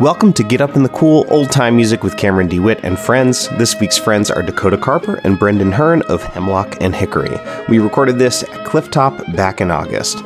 Welcome to Get Up in the Cool Old Time Music with Cameron DeWitt and friends. This week's friends are Dakota Carper and Brendan Hearn of Hemlock and Hickory. We recorded this at Clifftop back in August.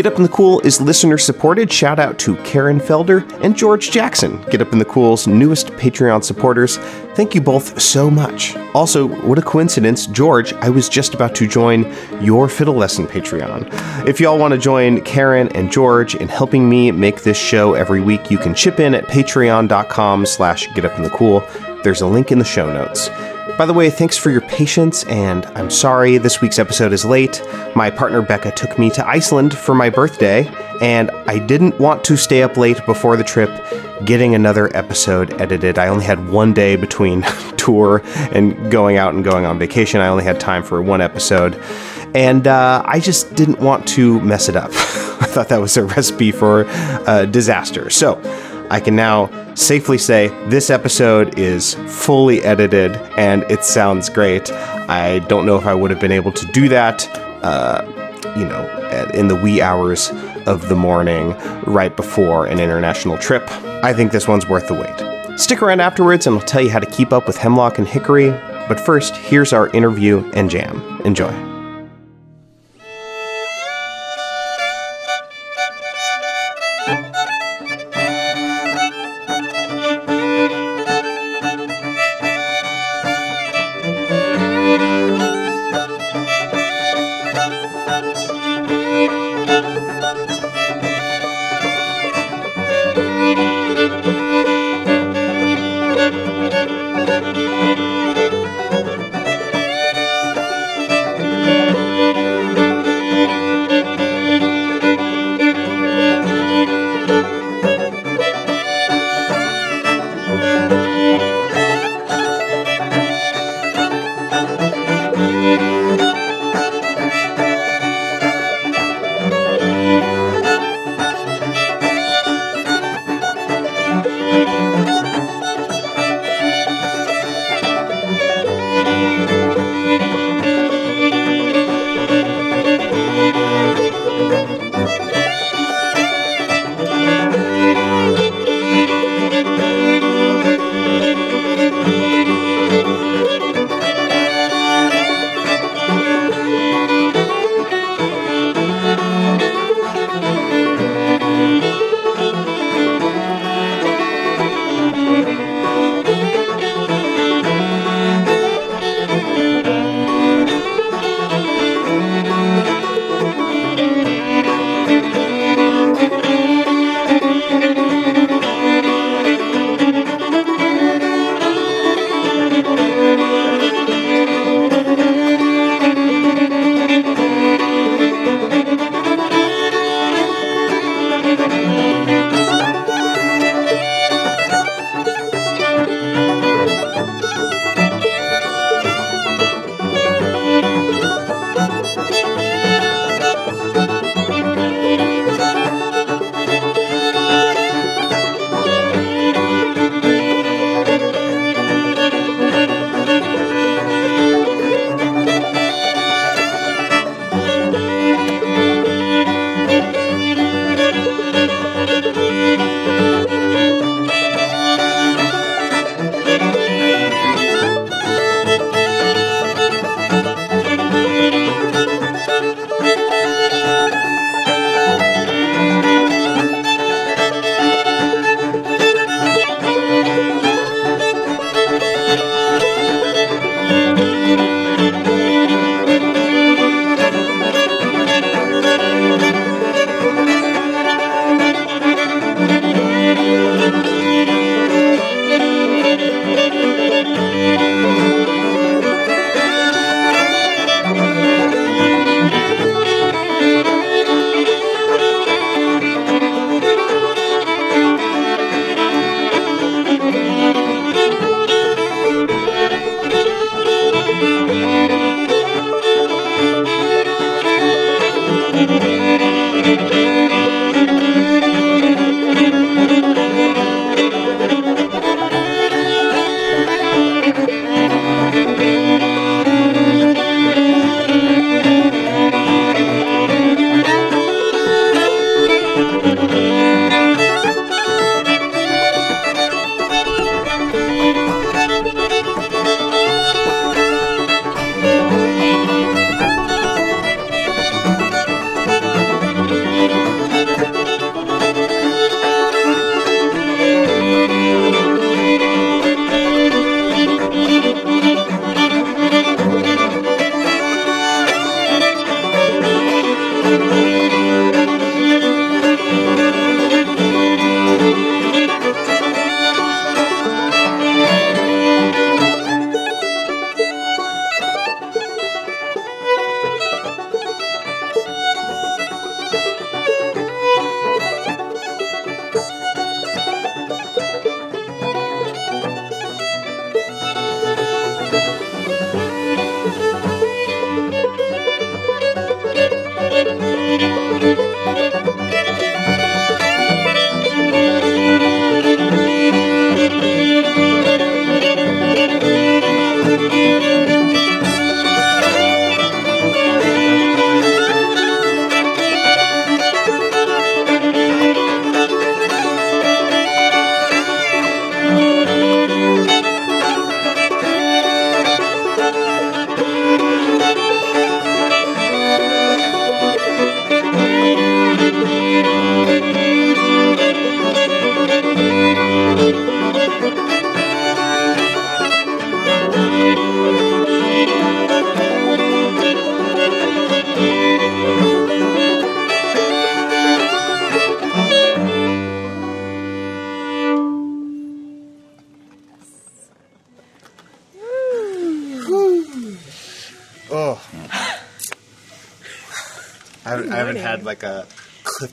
Get Up in the Cool is listener supported. Shout out to Karen Felder and George Jackson, Get Up in the Cool's newest Patreon supporters. Thank you both so much. Also, what a coincidence, George, I was just about to join your fiddle lesson Patreon. If y'all want to join Karen and George in helping me make this show every week, you can chip in at patreon.com slash getupinthecool. There's a link in the show notes. By the way, thanks for your patience, and I'm sorry this week's episode is late. My partner Becca took me to Iceland for my birthday, and I didn't want to stay up late before the trip getting another episode edited. I only had one day between tour and going out and going on vacation. I only had time for one episode, and uh, I just didn't want to mess it up. I thought that was a recipe for uh, disaster. So, I can now safely say this episode is fully edited and it sounds great. I don't know if I would have been able to do that, uh, you know, in the wee hours of the morning right before an international trip. I think this one's worth the wait. Stick around afterwards and I'll tell you how to keep up with Hemlock and Hickory. But first, here's our interview and jam. Enjoy.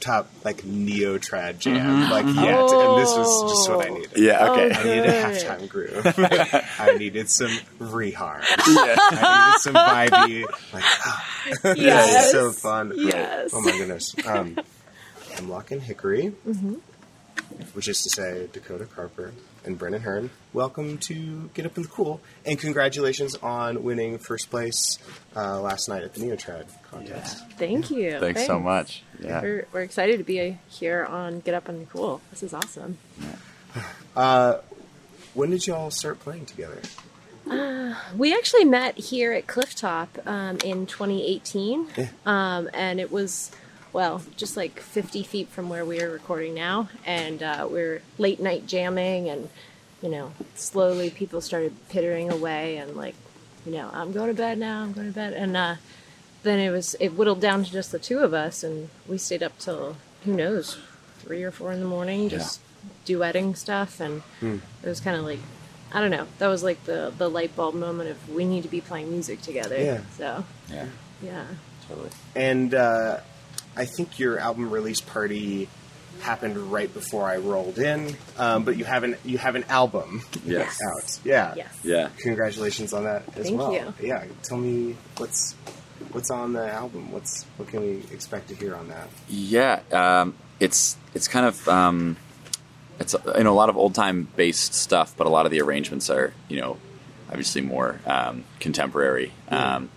Clifftop like neo trad jam like yeah and this was just what I needed. Yeah. Okay. I needed a halftime groove. I needed some reharm. yeah. I needed some vibey. Like, ah, Yes. it's so fun. Yes. Oh my goodness. Um, Hemlock and Hickory, Mm-hmm. which is to say Dakota Carper and Brendan Hearn. Welcome to Get Up in the Cool, and congratulations on winning first place uh, last night at the Neotrad contest. Thank you. Thanks so much. Yeah. We're, we're excited to be here on Get Up in the Cool. This is awesome. When did y'all start playing together? We actually met here at Clifftop um, in 2018, Yeah. um, and it was, well, just like 50 feet from where we are recording now. And uh, we are late night jamming, and you know, slowly people started pittering away, and like, you know, I'm going to bed now. I'm going to bed, and uh, then it was it whittled down to just the two of us, and we stayed up till who knows, three or four in the morning, just duetting stuff, and it was kind of like. I don't know. That was like the the light bulb moment of we need to be playing music together. Yeah. So Yeah. yeah. Totally. And uh, I think your album release party happened right before I rolled in, um, but you have an you have an album Yes. out. Yeah. Yes. Yeah. Congratulations on that as Thank well. you. Yeah. Tell me what's what's on the album. What's what can we expect to hear on that? Yeah, um, it's it's kind of um, it's you know a lot of old time based stuff, but a lot of the arrangements are you know obviously more um, contemporary. Um,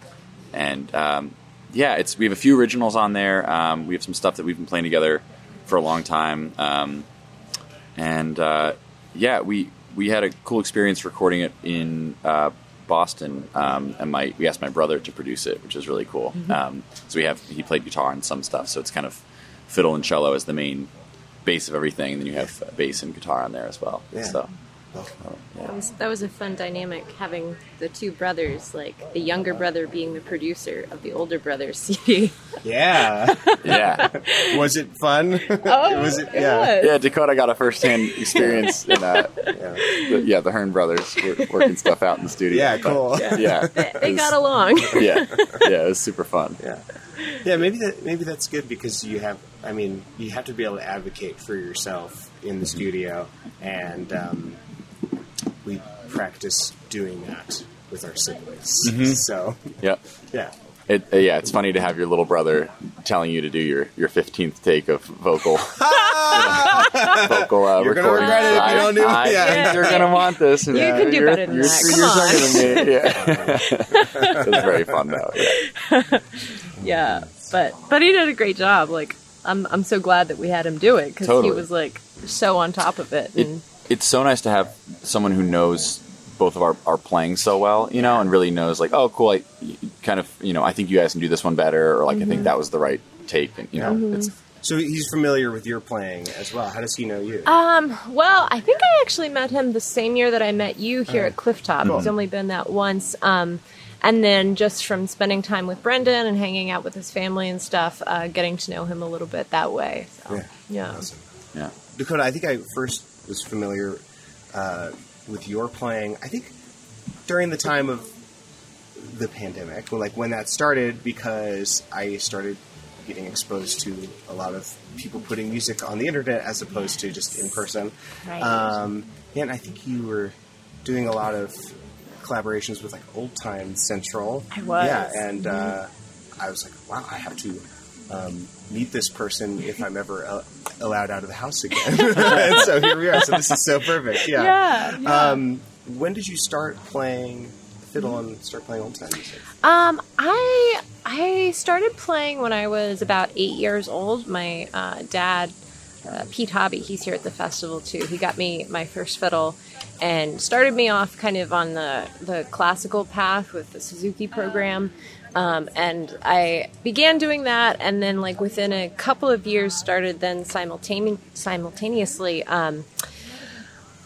and um, yeah, it's we have a few originals on there. Um, we have some stuff that we've been playing together for a long time, um, and uh, yeah, we we had a cool experience recording it in. Uh, Boston, um, and my we asked my brother to produce it, which is really cool. Um, so we have he played guitar and some stuff, so it's kind of fiddle and cello as the main base of everything, and then you have bass and guitar on there as well. Yeah. So Well, That was that was a fun dynamic having the two brothers, like the younger brother being the producer of the older brother's CD. yeah. yeah, was it fun? Oh, was it? Yeah. was. yeah. Dakota got a first hand experience in uh, Yeah. the, yeah the Hearn brothers were working stuff out in the studio. Yeah. But, Cool. yeah, They, they was- got along. Yeah, yeah, it was super fun. Yeah. Yeah, maybe that maybe that's good because you have I mean, you have to be able to advocate for yourself in the studio and um, we practice doing that with our siblings. So, Yeah. yeah. It, uh, yeah, it's funny to have your little brother telling you to do your, your 15th take of vocal vocal uh, You're gonna recording. regret it if you I, don't do it. I Yeah. think you're gonna want this. You uh, can do you're- better than you're that. three Come years younger than me. Yeah. it was very fun though. Yeah. yeah, but but he did a great job. Like I'm I'm so glad that we had him do it because Totally. he was like so on top of it. It, And it's so nice to have someone who knows both of our, our playing so well, you know, and really knows like, oh, cool, I kind of, you know, I think you guys can do this one better, or like I think that was the right take, and you know, it's So he's familiar with your playing as well. How does he know you? Um, well, I think I actually met him the same year that I met you here at Clifftop. He's only been that once. Um, and then just from spending time with Brendan and hanging out with his family and stuff, uh, getting to know him a little bit that way. So, Yeah. yeah. Awesome. yeah. Dakota, I think I first was familiar uh, with your playing. I think during the time of the pandemic, well, like when that started, because I started getting exposed to a lot of people putting music on the internet as opposed to just in person. Right. Um, and I think you were doing a lot of collaborations with like Old Time Central. I was. Yeah, and uh, I was like, wow, I have to um, meet this person if I'm ever uh, allowed out of the house again. and so here we are. So this is so perfect. Yeah. Yeah, yeah. Um, when did you start playing fiddle and start playing old time music? Um, I I started playing when I was about eight years old. My uh, dad, uh, Pete Hobby, he's here at the festival too. He got me my first fiddle and started me off kind of on the the classical path with the Suzuki program. Um, and I began doing that, and then like within a couple of years, started then simultane- simultaneously. Um,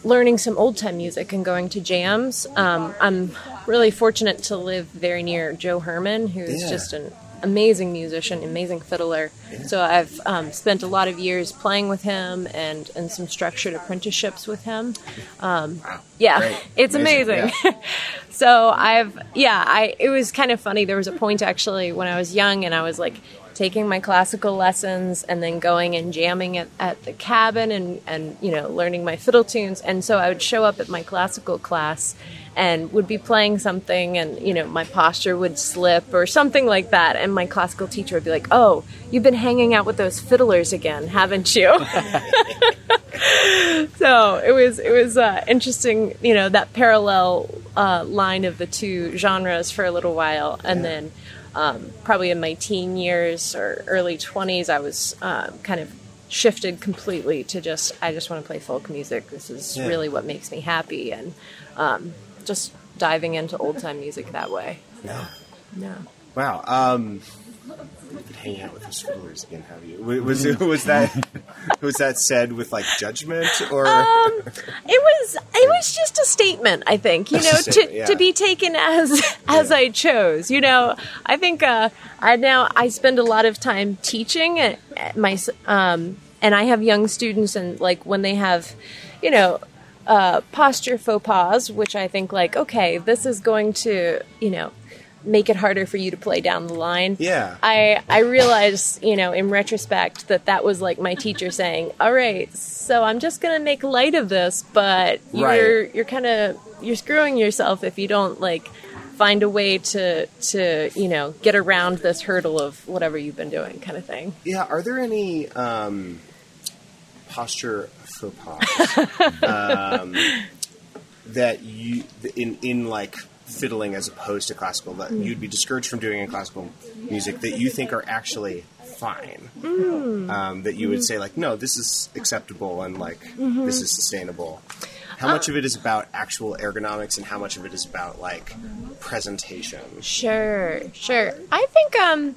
learning some old time music and going to jams. Um, I'm really fortunate to live very near Joe Herrmann, who's Yeah. just an amazing musician, amazing fiddler. So I've um, spent a lot of years playing with him and, and some structured apprenticeships with him. Um, yeah, Great. it's Amazing, amazing. so I've yeah, I it was kind of funny. There was a point actually when I was young and I was like taking my classical lessons and then going and jamming at, at the cabin and, and you know learning my fiddle tunes and so i would show up at my classical class and would be playing something and you know my posture would slip or something like that. And my classical teacher would be like oh you've been hanging out with those fiddlers again haven't you? So it was it was uh, interesting you know that parallel uh, line of the two genres for a little while. And yeah. then um, probably in my teen years or early 20s i was um, kind of shifted completely to just i just want to play folk music. This is yeah. really what makes me happy. And um, just diving into old time music that way. Yeah. Yeah. Wow. Um, you could hang out with the fiddlers again, have you? Was was that was that said with like judgment or? Um, it was it was just a statement. I think you know to, yeah. to be taken as as yeah. I chose. You know, I think uh, I now I spend a lot of time teaching at, at my um, and I have young students and like when they have, you know, uh, posture faux pas, which I think like, okay, this is going to, you know, make it harder for you to play down the line. Yeah. I I realized, you know, in retrospect that that was like my teacher saying, "All right, so I'm just going to make light of this, but you're right. you're kind of you're screwing yourself if you don't like find a way to to, you know, get around this hurdle of whatever you've been doing kind of thing." Yeah, are there any um posture faux pas um, that you in in like fiddling as opposed to classical that mm. you'd be discouraged from doing in classical music that you think are actually fine mm. um, that you would say like no this is acceptable and like mm-hmm. this is sustainable how much uh, of it is about actual ergonomics and how much of it is about like presentation sure sure i think um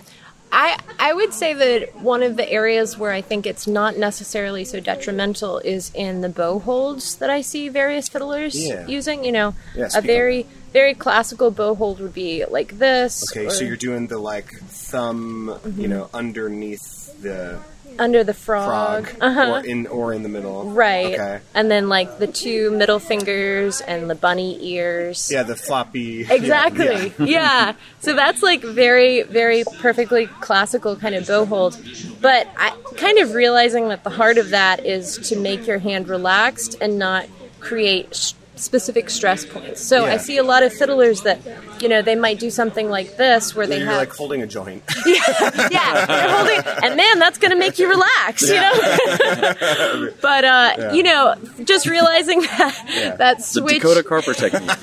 I I would say that one of the areas where I think it's not necessarily so detrimental is in the bow holds that I see various fiddlers yeah. using. You know, yeah, a very very classical bow hold would be like this. Okay, or, so you're doing the like thumb, mm-hmm. you know, underneath the under the frog, frog uh-huh. or in or in the middle, right? Okay, and then like the two middle fingers and the bunny ears. Yeah, the floppy. Exactly. Yeah. yeah. So that's like very, very perfectly classical kind of bow hold, but I kind of realizing that the heart of that is to make your hand relaxed and not create specific stress points. So yeah. I see a lot of fiddlers that, you know, they might do something like this where they You're have like holding a joint. yeah, yeah, holding, and man, that's going to make you relax, yeah. you know. but uh, yeah. you know, just realizing that that switch. The Dakota Carper technique.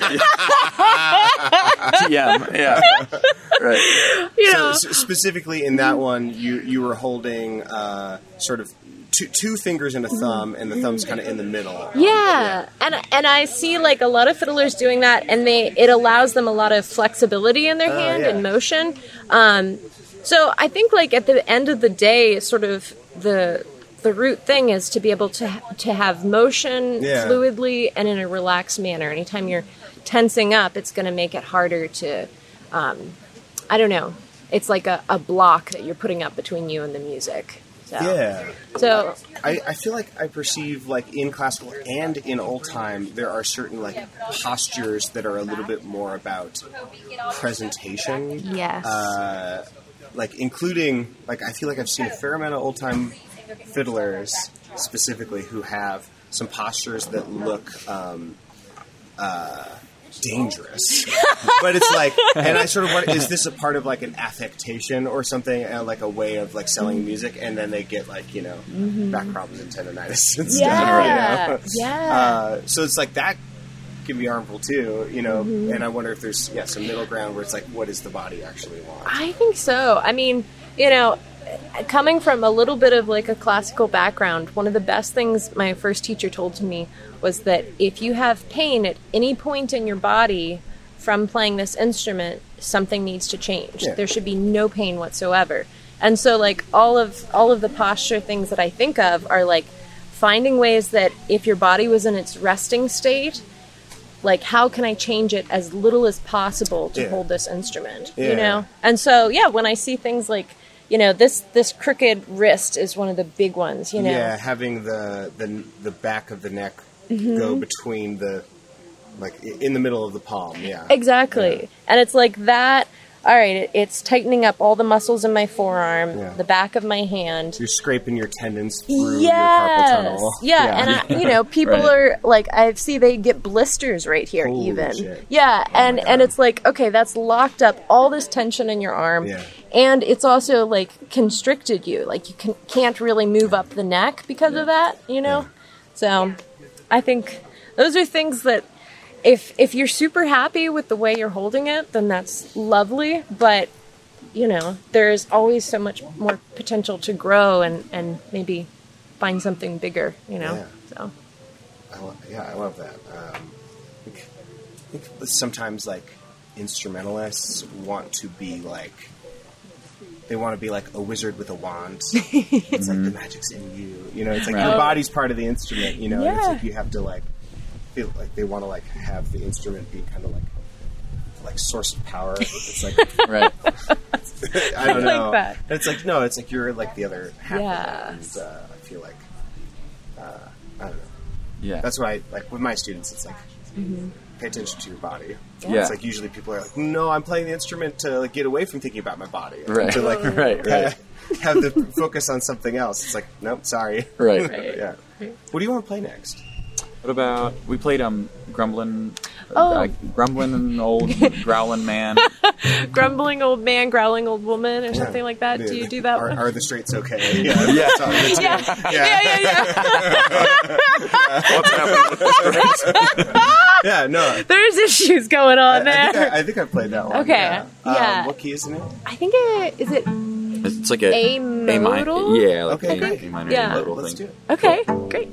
yeah, yeah, right. You know, so, specifically in that one, you you were holding uh, sort of two, two fingers and a thumb, and the thumb's kind of in the middle. Yeah. and and I see like a lot of fiddlers doing that, and they it allows them a lot of flexibility in their uh, hand yeah. and motion. Um, so I think like at the end of the day, sort of the the root thing is to be able to to have motion yeah. fluidly and in a relaxed manner. Anytime you're tensing up, it's going to make it harder to. Um, I don't know. It's like a, a block that you're putting up between you and the music. So, yeah. So I, I feel like I perceive like in classical and in old time there are certain like postures that are a little bit more about presentation. Yes. Uh, like including like I feel like I've seen a fair amount of old time fiddlers specifically who have some postures that look um, uh, dangerous. but it's like, and I sort of wonder, is this a part of like an affectation or something, uh, like a way of like selling music, and then they get like you know mm-hmm. back problems and tendonitis and yeah. stuff. Know? Yeah. Uh, so it's like that can be harmful too, you know. Mm-hmm. And I wonder if there's yeah some middle ground where it's like, what does the body actually want? I think so. I mean, you know, coming from a little bit of like a classical background, one of the best things my first teacher told to me was that if you have pain at any point in your body from playing this instrument, something needs to change. Yeah. There should be no pain whatsoever. And so like all of all of the posture things that I think of are like finding ways that if your body was in its resting state, like how can I change it as little as possible to yeah. hold this instrument, yeah. you know? And so yeah, when I see things like you know this this crooked wrist is one of the big ones you know yeah having the the, the back of the neck mm-hmm. go between the like in the middle of the palm. Yeah, exactly. Yeah. And it's like that. all right, it's tightening up all the muscles in my forearm, Yeah. the back of my hand. You're scraping your tendons through your carpal tunnel. Yeah, yeah. and I, you know, people Right. are like, I see they get blisters right here, Holy even. shit. Oh Yeah, and and it's like, okay, that's locked up all this tension in your arm, Yeah. And it's also like constricted you, like you can, can't really move up the neck because of that, you know. So, I think those are things that. If, if you're super happy with the way you're holding it, then that's lovely. But you know, there's always so much more potential to grow and, and maybe find something bigger, you know? Yeah. So, I lo- yeah, I love that. Um, I think sometimes like instrumentalists want to be like they want to be like a wizard with a wand. it's like the magic's in you. You know, it's like Right. your body's part of the instrument. You know, and it's like you have to like feel like they want to like have the instrument be kind of like like source of power. It's like Right. I don't like know. that. It's like no, it's like you're like the other half. Yeah. Of that. And, uh, I feel like uh, I don't know. Yeah. That's why, like with my students, it's like pay attention to your body. Yeah. It's like usually people are like, "No, I'm playing the instrument to like, get away from thinking about my body, Right. To like, Right, right. have the focus on something else." It's like, nope, sorry. right. Right. yeah. What do you want to play next? What about we played um grumbling, Oh. uh, grumbling old growling man. grumbling old man, growling old woman, or something like that. Do you do that Are, are the straights okay? Yeah. Yeah. Sorry, yeah. yeah, yeah, yeah. What's happening? yeah, No. There's issues going I, on I think there. I, I think I played that one. Okay, Yeah. yeah. Um, what key is in it? I think it is it. It's like a A mi- modal? yeah, like Okay, a. A minor Yeah. A modal Let's thing. do it. Okay, great.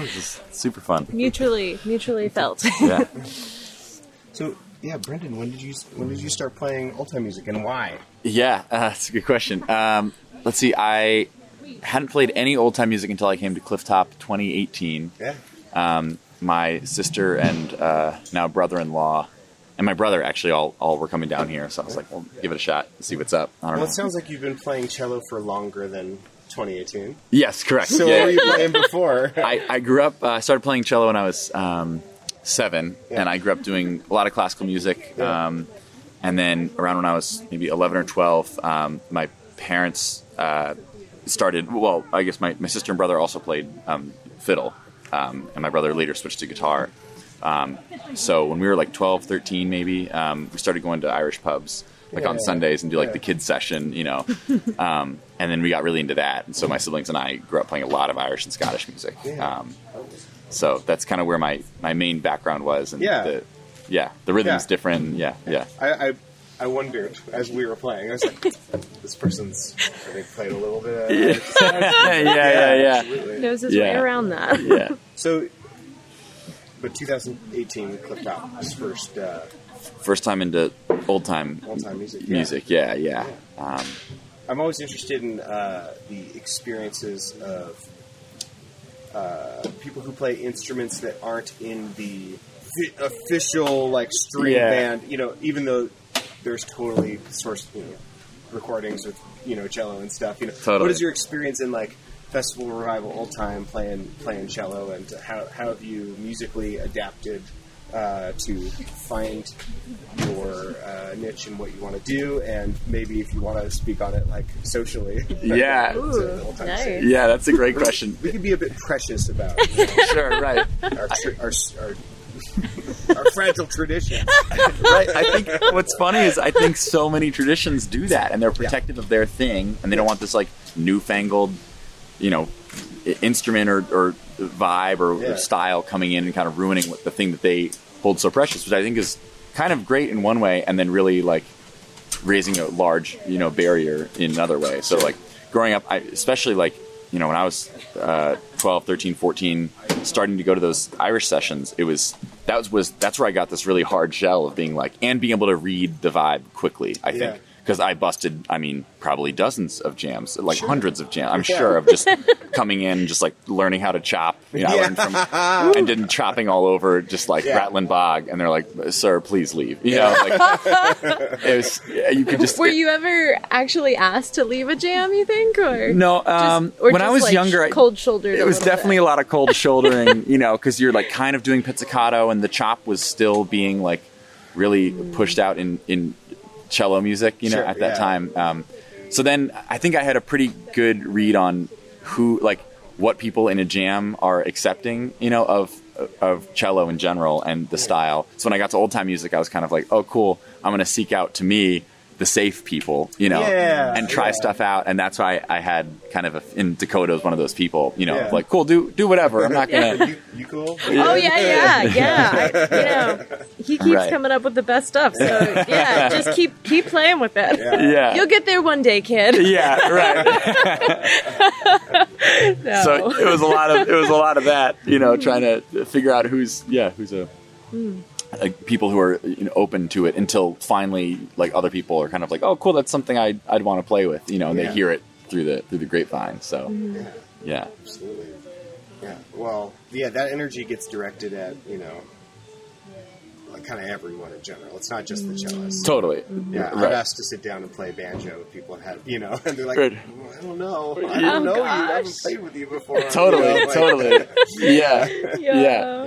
This is super fun. mutually, mutually felt. Yeah. so yeah, Brendan, when did you when did you start playing old time music and why? Yeah, uh, that's a good question. Um, let's see. I hadn't played any old time music until I came to Clifftop 2018. Yeah. Um, my sister and uh, now brother-in-law and my brother actually all, all were coming down here. So I was like, well, give it a shot, see what's up. I don't Well, know. it sounds like you've been playing cello for longer than 2018. yes, correct. So Yeah. what were you playing before? I, I grew up. Uh, I started playing cello when I was um, seven, Yeah. and I grew up doing a lot of classical music. Yeah. Um, and then around when I was maybe eleven or twelve, um, my parents uh, started. Well, I guess my, my sister and brother also played um, fiddle, um, and my brother later switched to guitar. Um, so when we were like 12, 13 maybe, um, we started going to Irish pubs like Yeah, on yeah, Sundays and do like yeah. the kids session, you know. um, and then we got really into that, and so my siblings and I grew up playing a lot of Irish and Scottish music. Yeah. Um, so that's kind of where my, my main background was, and Yeah. the yeah the rhythm's Yeah. different. Yeah, yeah, I, I I wondered as we were playing. I was like, this person's I think played a little bit. Of yeah, yeah, yeah, absolutely. Knows his way around that. yeah. So, but 2018 Clifftop his first uh, First time into old time old time music. yeah. music. Yeah, yeah. Um, I'm always interested in uh, the experiences of uh, people who play instruments that aren't in the fi- official like string Yeah. band. You know, even though there's totally source you know, recordings with you know cello and stuff. You know, Totally. what is your experience in like festival revival old time playing playing cello and how how have you musically adapted? Uh, to find your uh, niche and what you want to do, and maybe if you want to speak on it like socially, Yeah. Ooh, the old time nice. yeah, that's a great question. We could be a bit precious about you know, sure, right. our, tr- our, our, our fragile traditions. right. I think what's funny is I think so many traditions do that, and they're protective of their thing, and they don't want this like newfangled, you know, i- instrument or, or vibe or, Yeah. or style coming in and kind of ruining what the thing that they hold so precious, which I think is kind of great in one way, and then really like raising a large, you know, barrier in another way. So like growing up, I, especially like, you know, when I was uh, 12, 13, 14, starting to go to those Irish sessions, it was, that was, was, that's where I got this really hard shell of being like, and being able to read the vibe quickly, I Yeah. think. Because I busted, I mean, probably dozens of jams, like Sure. hundreds of jams. I'm Yeah. sure of just coming in, just like learning how to chop, you know, I learned from, and then chopping all over, just like Yeah. Rattling Bog, and they're like, "Sir, please leave." You know, like it was. You could just Were you ever actually asked to leave a jam? You think, or No, um, or when I just, was like, younger, I- cold shouldered. it was definitely a lot of cold shouldering, you know, because you're like kind of doing pizzicato, and the chop was still being like really pushed out in in cello music, you know, Sure, at that yeah. time. Um, so then I think I had a pretty good read on who, like, what people in a jam are accepting, you know, of of cello in general and the style. So when I got to old time music, I was kind of like, oh, cool. I'm going to seek out to me the safe people, you know, Yeah, and try yeah. stuff out. And that's why I had kind of a, in Dakota was one of those people, you know, Yeah. like, cool, do do whatever. I'm not gonna. you, you cool? Oh yeah, yeah, yeah. I, you know, he keeps Right. coming up with the best stuff. So yeah, just keep keep playing with it. Yeah. Yeah. You'll get there one day, kid. yeah, right. No. So it was a lot of it was a lot of that, you know, trying to figure out who's yeah who's a hmm. Like people who are you know, open to it until finally like other people are kind of like oh cool that's something I'd I'd want to play with you know and Yeah. they hear it through the through the grapevine so Yeah, yeah absolutely. Yeah. Well, yeah, that energy gets directed at you know, like kind of everyone in general. It's not just the cellists. totally Yeah, I've right asked to sit down and play banjo with people that have, you know, and they're like, Right. "Well, I don't know, I don't know you, I haven't played with you before. totally You know, like- totally yeah yeah.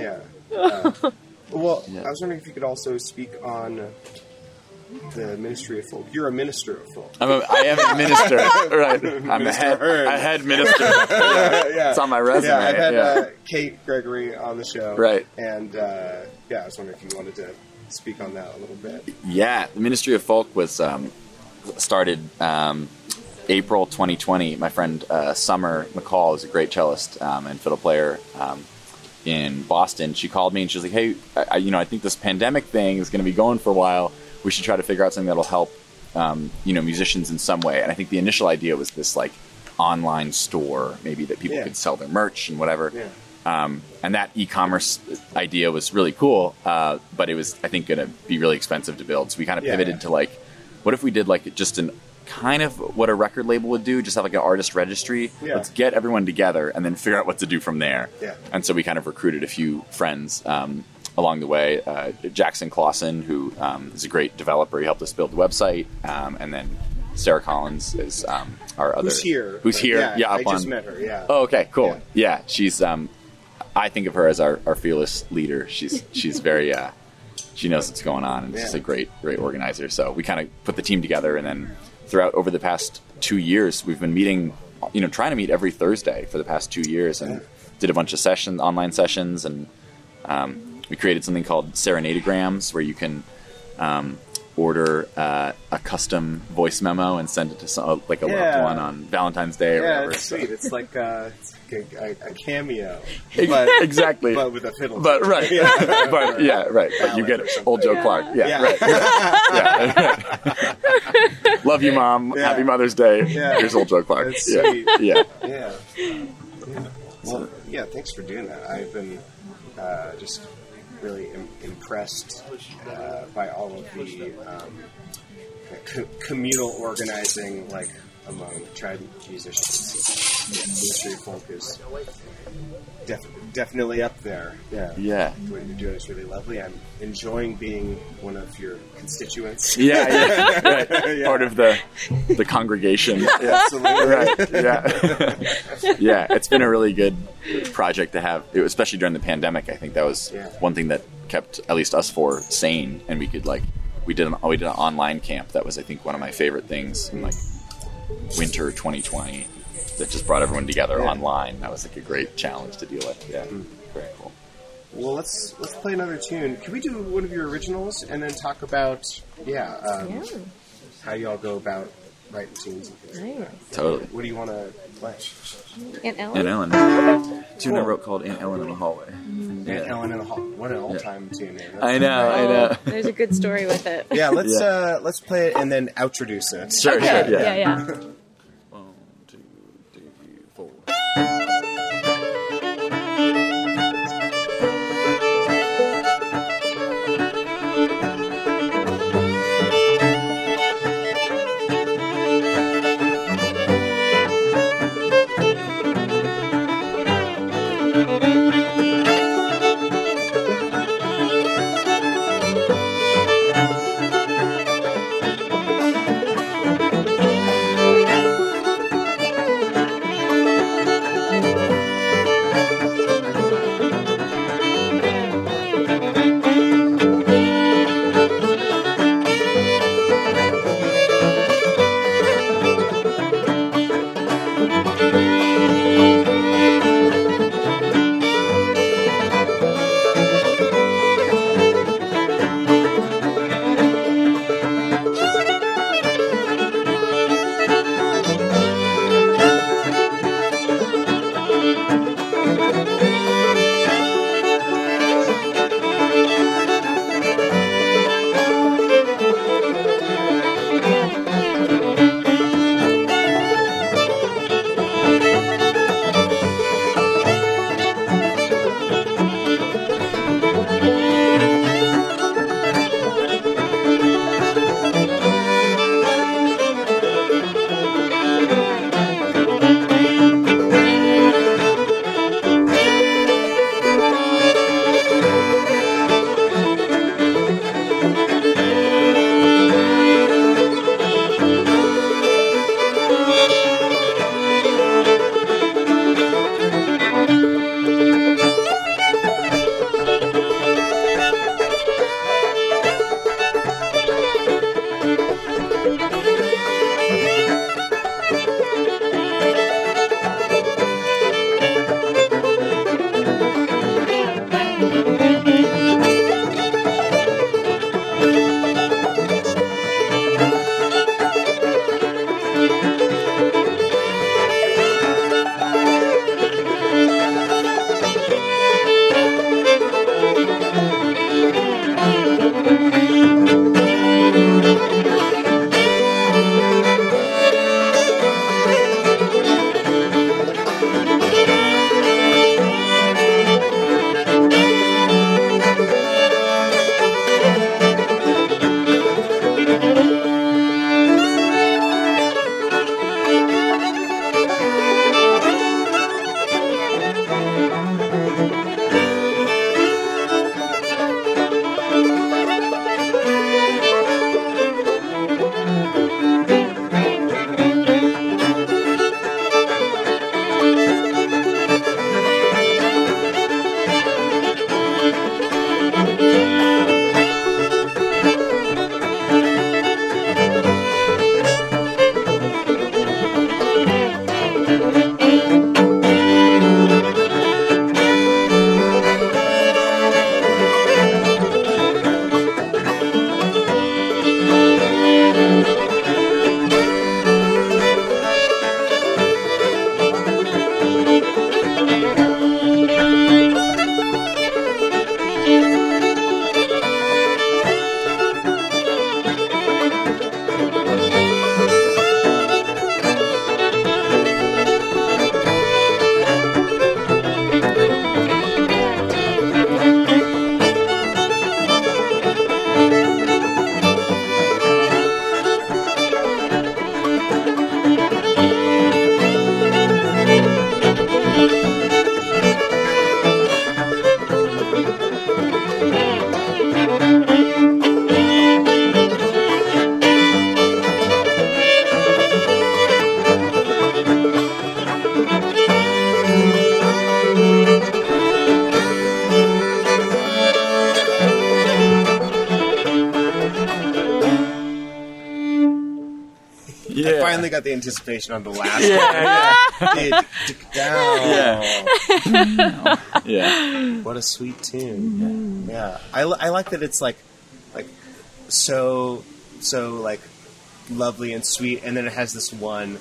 Yeah. Uh, well, Yeah. I was wondering if you could also speak on the Ministry of Folk. You're a minister of folk. I'm a, I am a minister right I'm a Minister head, Hearn. a head minister yeah. it's on my resume Yeah, I've had yeah. Uh, Kate Gregory on the show. Right. And uh, yeah, I was wondering if you wanted to speak on that a little bit. Yeah, the Ministry of Folk was um, started um, April 2020. My friend uh, Summer McCall is a great cellist um, and fiddle player um, in Boston. She called me and she was like, "Hey, I, you know, I think this pandemic thing is going to be going for a while. We should try to figure out something that'll help, um, you know, musicians in some way." And I think the initial idea was this like online store, maybe that people Yeah. could sell their merch and whatever. Yeah. Um, and that e-commerce idea was really cool, uh, but it was I think going to be really expensive to build. So we kind of Yeah, pivoted to like, what if we did like just an kind of what a record label would do, just have like an artist registry. Yeah. Let's get everyone together and then figure out what to do from there. Yeah. And so we kind of recruited a few friends um, along the way. Uh, Jackson Clausen, who um, is a great developer, he helped us build the website, um, and then Sarah Collins is um, our other Who's here? Who's here? Yeah, Yeah, I just on- met her. Yeah. Oh, okay, cool. Yeah. Yeah, she's. Um, I think of her as our, our fearless leader. She's she's very. Uh, she knows what's going on, and she's a great great organizer. So we kind of put the team together, and then throughout over the past two years, we've been meeting. You know, trying to meet every Thursday for the past two years, and did a bunch of sessions, online sessions, and um, we created something called Serenadegrams, where you can um, order uh, a custom voice memo and send it to some, like a Yeah. loved one on Valentine's Day or Yeah, whatever. it's So- sweet. It's like, uh, it's like a, a, a cameo, but exactly. but with a fiddle. But right, Yeah. but yeah, right. But you get something. old Joe Clark. Yeah, right. yeah. Love you, mom. Happy Mother's Day. Yeah. Here's old Joe Clark. That's yeah. sweet. yeah, Yeah. yeah. Well, yeah. Thanks for doing that. I've been uh, just really Im- impressed uh, by all of the um, co- communal organizing, like among trad musicians. Ministry folk is def- definitely up there. Yeah. yeah, What you're doing is really lovely. I'm enjoying being one of your constituents. yeah, yeah. Right. Yeah. Part of the the congregation. Yeah. Absolutely. Right. Yeah. yeah. It's been a really good project to have, especially during the pandemic. I think that was Yeah. one thing that kept at least us four sane, and we could like we did an we did an online camp. That was I think one of my favorite things in like winter 2020 that just brought everyone together Yeah. online. That was like a great challenge to deal with. Yeah. Very cool. Well, let's let's play another tune. Can we do one of your originals and then talk about yeah, um, Yeah. how y'all go about writing tunes? and things? Nice. Totally. What do you want to play? Aunt Ellen. Aunt Ellen. Tune I Cool. wrote called Aunt Ellen in the hallway. Aunt Yeah. Ellen in the Hall. What an all-time tune name. I know. I know. There's a good story with it. Yeah, let's Yeah. uh let's play it and then outroduce it. Sure. Okay. Sure. Yeah, yeah. got the anticipation on the last Yeah, one. Dig, dig down. yeah, yeah. What a sweet tune. Yeah, I, I like that it's like like so so like lovely and sweet, and then it has this one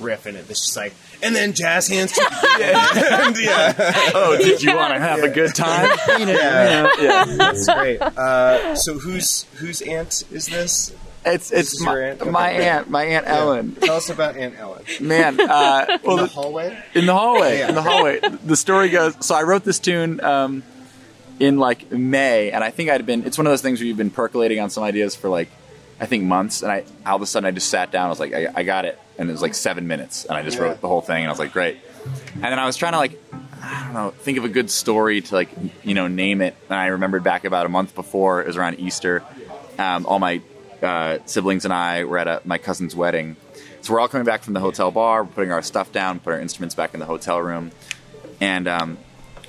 riff in it that's just like, and then jazz hands. To and, yeah, Oh, did you want to have a good time? yeah, yeah. that's great. Uh, so whose whose aunt is this? It's it's my, aunt? my Okay. aunt, my aunt Ellen. Tell us about Aunt Ellen. Man, uh, In well, the the- hallway. in the hallway Yeah. in the hallway the story goes so i wrote this tune um, in like may and i think i'd been it's one of those things where you've been percolating on some ideas for like i think months and i all of a sudden i just sat down i was like i, I got it and it was like seven minutes and i just Yeah. wrote the whole thing and i was like great and then i was trying to like i don't know think of a good story to like you know name it and i remembered back about a month before it was around easter um, all my uh, siblings and i were at a, my cousin's wedding. So we're all coming back from the hotel bar, we're putting our stuff down, put our instruments back in the hotel room, and um,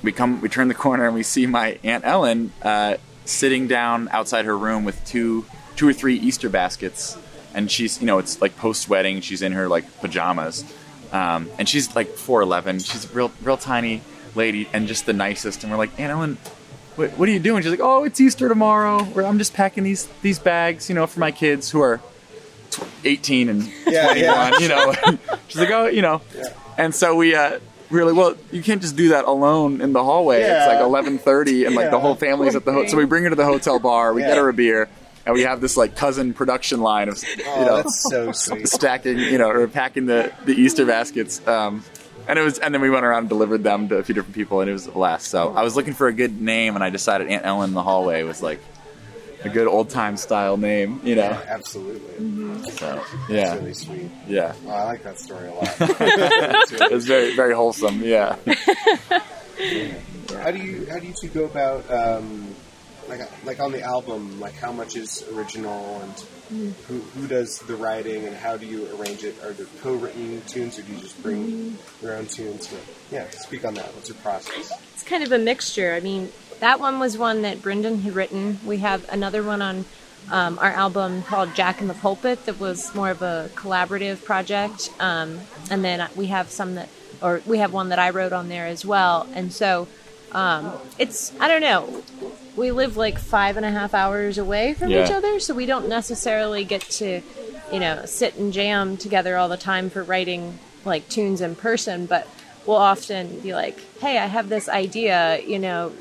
we come, we turn the corner and we see my aunt Ellen uh, sitting down outside her room with two, two or three Easter baskets, and she's, you know, it's like post wedding, she's in her like pajamas, um, and she's like four eleven, she's real, real tiny lady, and just the nicest, and we're like, Aunt Ellen. What, what are you doing? She's like, oh, it's Easter tomorrow. I'm just packing these these bags, you know, for my kids who are 18 and Yeah, 21, yeah. you know. She's like, oh, you know. And so we uh, we were like, well, you can't just do that alone in the hallway. It's like 11:30, and like the whole family's at the hotel. So we bring her to the hotel bar. We Yeah. get her a beer, and we have this like cousin production line of you Oh, know so sweet. stacking, you know, or packing the the Easter baskets. Um, and it was, and then we went around and delivered them to a few different people, and it was a blast. So I was looking for a good name, and I decided Aunt Ellen in the hallway was like a good old time style name, you know. Yeah, absolutely. So It's yeah, really sweet. yeah. I like that story a lot. it's very, very wholesome. Yeah. How do you how do you two go about um, like like on the album? Like how much is original and who, who does the writing and how do you arrange it? Are there co-written tunes or do you just bring your own tunes? But, yeah, speak on that. What's your process? It's kind of a mixture. I mean, that one was one that Brendan had written. We have another one on um, our album called Jack in the Pulpit that was more of a collaborative project. Um, and then we have some that, or we have one that I wrote on there as well. And so um, it's, I don't know, we live like five and a half hours away from Yeah. each other, so we don't necessarily get to, you know, sit and jam together all the time for writing like tunes in person, but we'll often be like, "Hey, I have this idea, you know,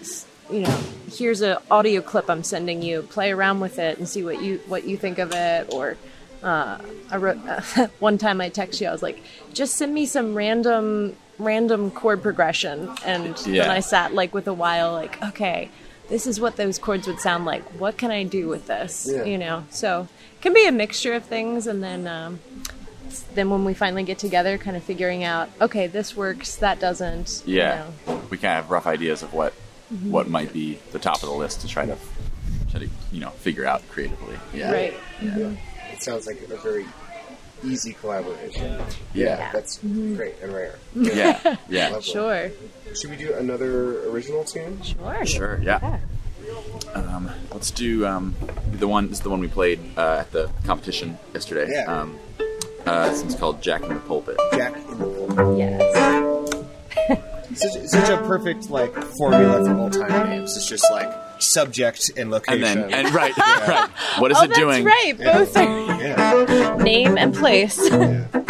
you know, here's an audio clip I'm sending you. Play around with it and see what you what you think of it." Or uh, I wrote one time I text you, I was like, "Just send me some random random chord progression," and Yeah. then I sat like with a while, like, okay. This is what those chords would sound like. What can I do with this? Yeah. You know, so it can be a mixture of things, and then um, then when we finally get together, kind of figuring out, okay, this works, that doesn't. you Yeah. know. We kind of have rough ideas of what what might be the top of the list to try to try to you know figure out creatively. Yeah. Right. yeah It sounds like a very easy collaboration. Yeah. That's great and rare. Yeah. Yeah. Lovely. Sure. Should we do another original tune? Sure. Sure. Yeah. Um, let's do um, the one. This is the one we played uh, at the competition yesterday. Yeah. Um, uh, this one's called Jack in the Pulpit. Jack in the Pulpit. Yes. Such, such a perfect like formula for old time names. It's just like subject and And location. then and right, right. What is oh, it that's doing? right. Both are yeah. name and place. yeah.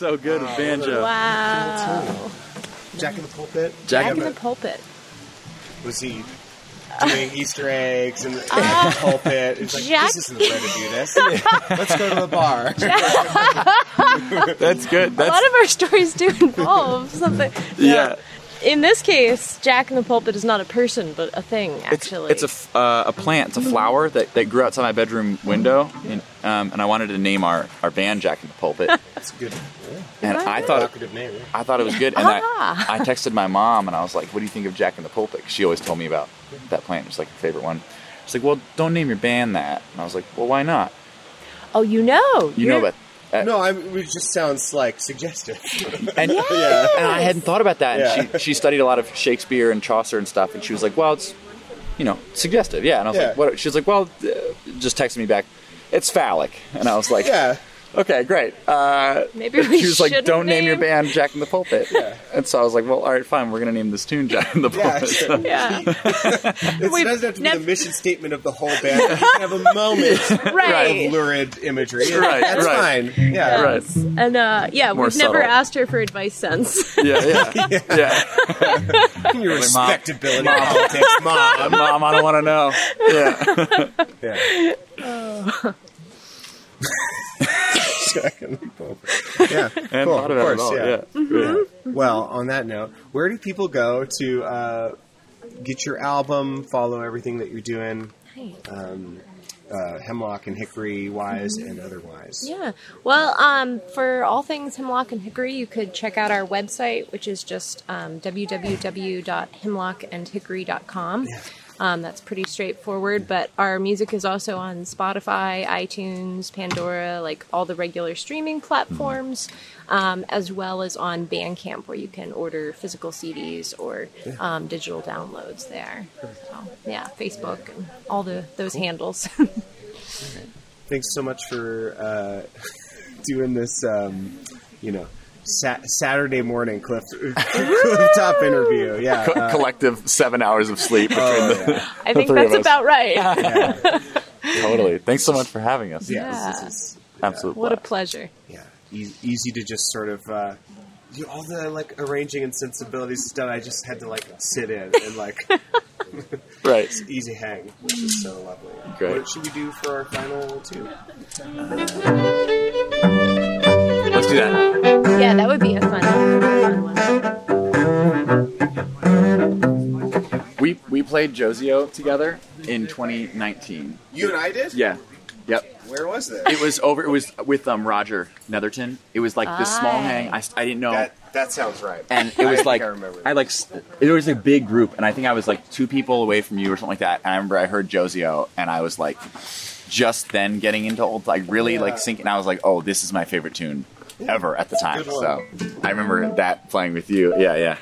so good with banjo. Wow. Jack in the Pulpit. Jack Back in in the pulpit. Was he doing Easter eggs and uh, the pulpit? It's like Jack- this isn't the way to do this. Let's go to the bar. That's good. A lot of our stories do involve something. yeah. In this case, Jack in the pulpit is not a person, but a thing. It's, Actually, it's a, f- uh, a plant. It's a flower that, that grew outside my bedroom window, and, um, and I wanted to name our, our band Jack in the Pulpit, That's a good. and I thought Evocative name. yeah. I thought it was good, and Ah. I, I texted my mom, and I was like, "What do you think of Jack in the Pulpit?" 'Cause she always told me about that plant. It was like her favorite one. She's like, "Well, don't name your band that." And I was like, "Well, why not?" oh, you know, You know, You're- but uh, No, I, it just sounds like suggestive. and yeah. and I hadn't thought about that. And Yeah. she she studied a lot of Shakespeare and Chaucer and stuff, and she was like, "Well, it's you know suggestive, yeah." And I was Yeah. like, "What?" She was like, "Well," uh, just texted me back. It's phallic, and I was like, Yeah. Okay, great. Uh, Maybe we she was like, shouldn't "Don't name your name- band Jack in the Pulpit." Yeah. And so I was like, "Well, all right, fine. We're gonna name this tune Jack in the Yeah, Pulpit." sure. Yeah. It We've doesn't have to be nev- the mission statement of the whole band. You can have a moment right. of lurid imagery. Right, That's right. fine. Yeah. Right. And uh, yeah, More we've never subtle. asked her for advice since. Yeah, yeah, yeah. Your Like, Mom- respectability politics, mom. Mom, I don't want to know. Yeah. Yeah. Jack in the Yeah. And cool. thought Of about it course. all. yeah. Yeah. Yeah. Well, on that note, where do people go to uh, get your album, follow everything that you're doing, um, uh, Hemlock and Hickory wise and otherwise? Yeah. Well, um, for all things Hemlock and Hickory, you could check out our website, which is just um, www.hemlockandhickory.com. Um, that's pretty straightforward, but our music is also on Spotify, iTunes, Pandora, like all the regular streaming platforms, um, as well as on Bandcamp, where you can order physical CDs or um, digital downloads there. So, yeah, Facebook and all the those handles. Thanks so much for uh, doing this, um, you know, sa- Saturday morning cliff, Clifftop interview. Yeah. Co- uh, collective seven hours of sleep between oh, the. yeah. I think three of that's us. about right. yeah. Totally. Thanks so much for having us. Yeah, Yeah. This is, Absolute What a pleasure. yeah, e- easy to just sort of uh, do all the like arranging and sensibilities stuff. I just had to like sit in and like Right. easy hang, which is so lovely. Great. What should we do for our final two? Let's do that. Yeah, that would be a fun, fun one. We we played Josio together in 2019. You and I did. Yeah. Yep. Where was this? It was over. It was with um Roger Netherton. It was like this small hang. I, I didn't know. that that sounds right. and it was think like I remember. I like s- it was a big group, and I think I was like two people away from you or something like that. And I remember I heard Josio, and I was like, just then getting into old like really Yeah. like sinking. I was like, oh, this is my favorite tune ever at the time. So I remember that playing with you. Yeah, yeah.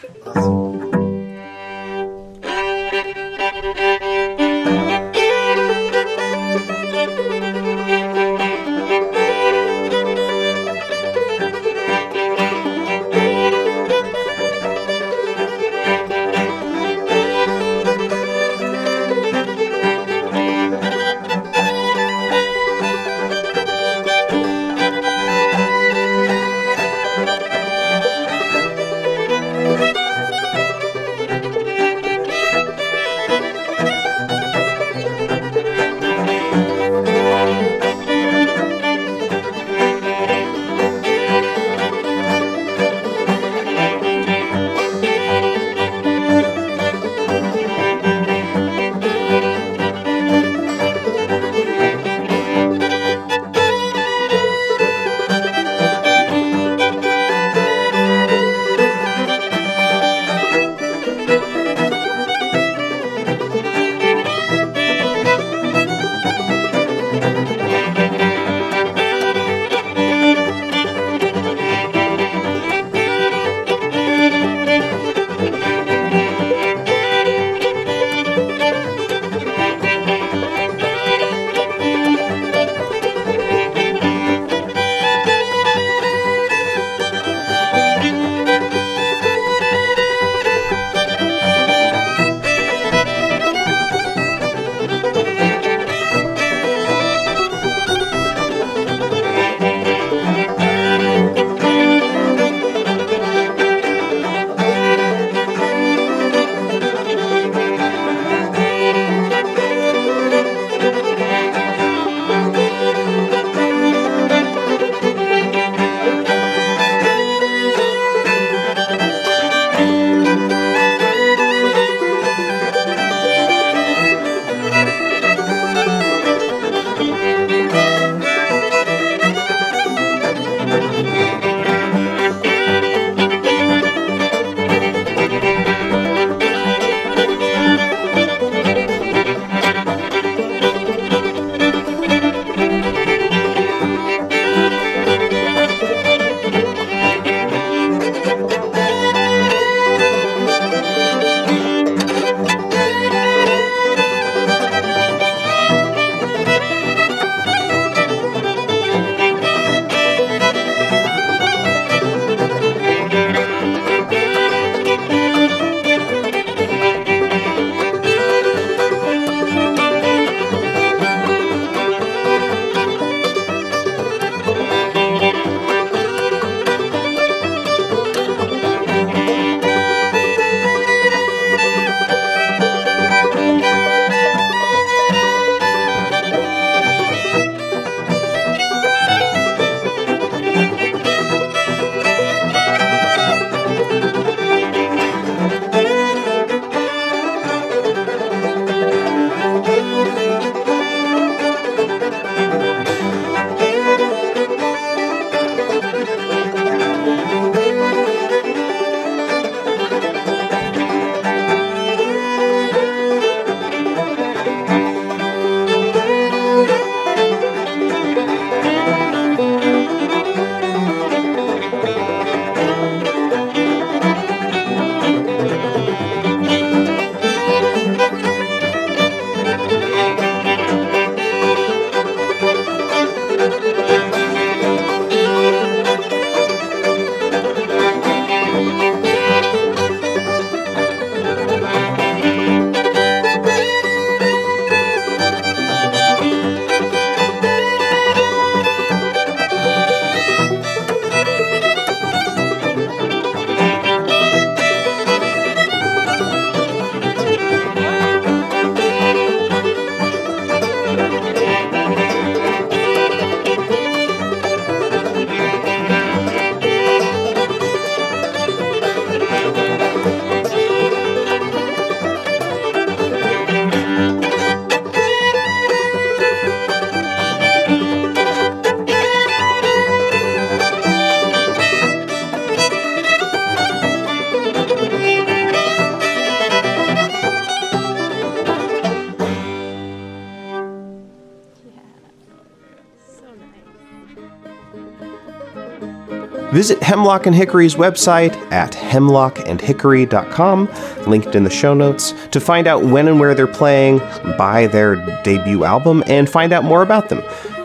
Hemlock and Hickory's website at hemlockandhickory.com, linked in the show notes, to find out when and where they're playing, buy their debut album, and find out more about them.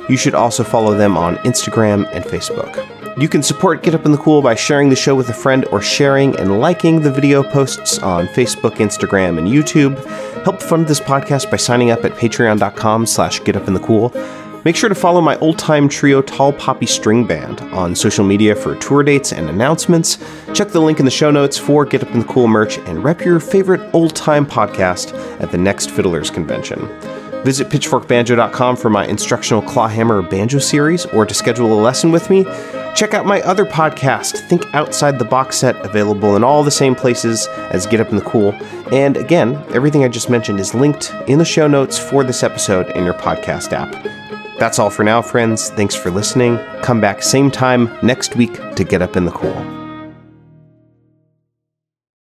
You should also follow them on Instagram and Facebook. You can support Get Up in the Cool by sharing the show with a friend or sharing and liking the video posts on Facebook, Instagram, and YouTube. Help fund this podcast by signing up at patreon.com slash getupinthecool. Make sure to follow my old time trio Tall Poppy String Band on social media for tour dates and announcements. Check the link in the show notes for Get Up in the Cool merch and rep your favorite old time podcast at the next Fiddlers Convention. Visit pitchforkbanjo.com for my instructional clawhammer banjo series or to schedule a lesson with me. Check out my other podcast, Think Outside the Box Set, available in all the same places as Get Up in the Cool. And again, everything I just mentioned is linked in the show notes for this episode in your podcast app. That's all for now, friends. Thanks for listening. Come back same time next week to Get Up in the Cool.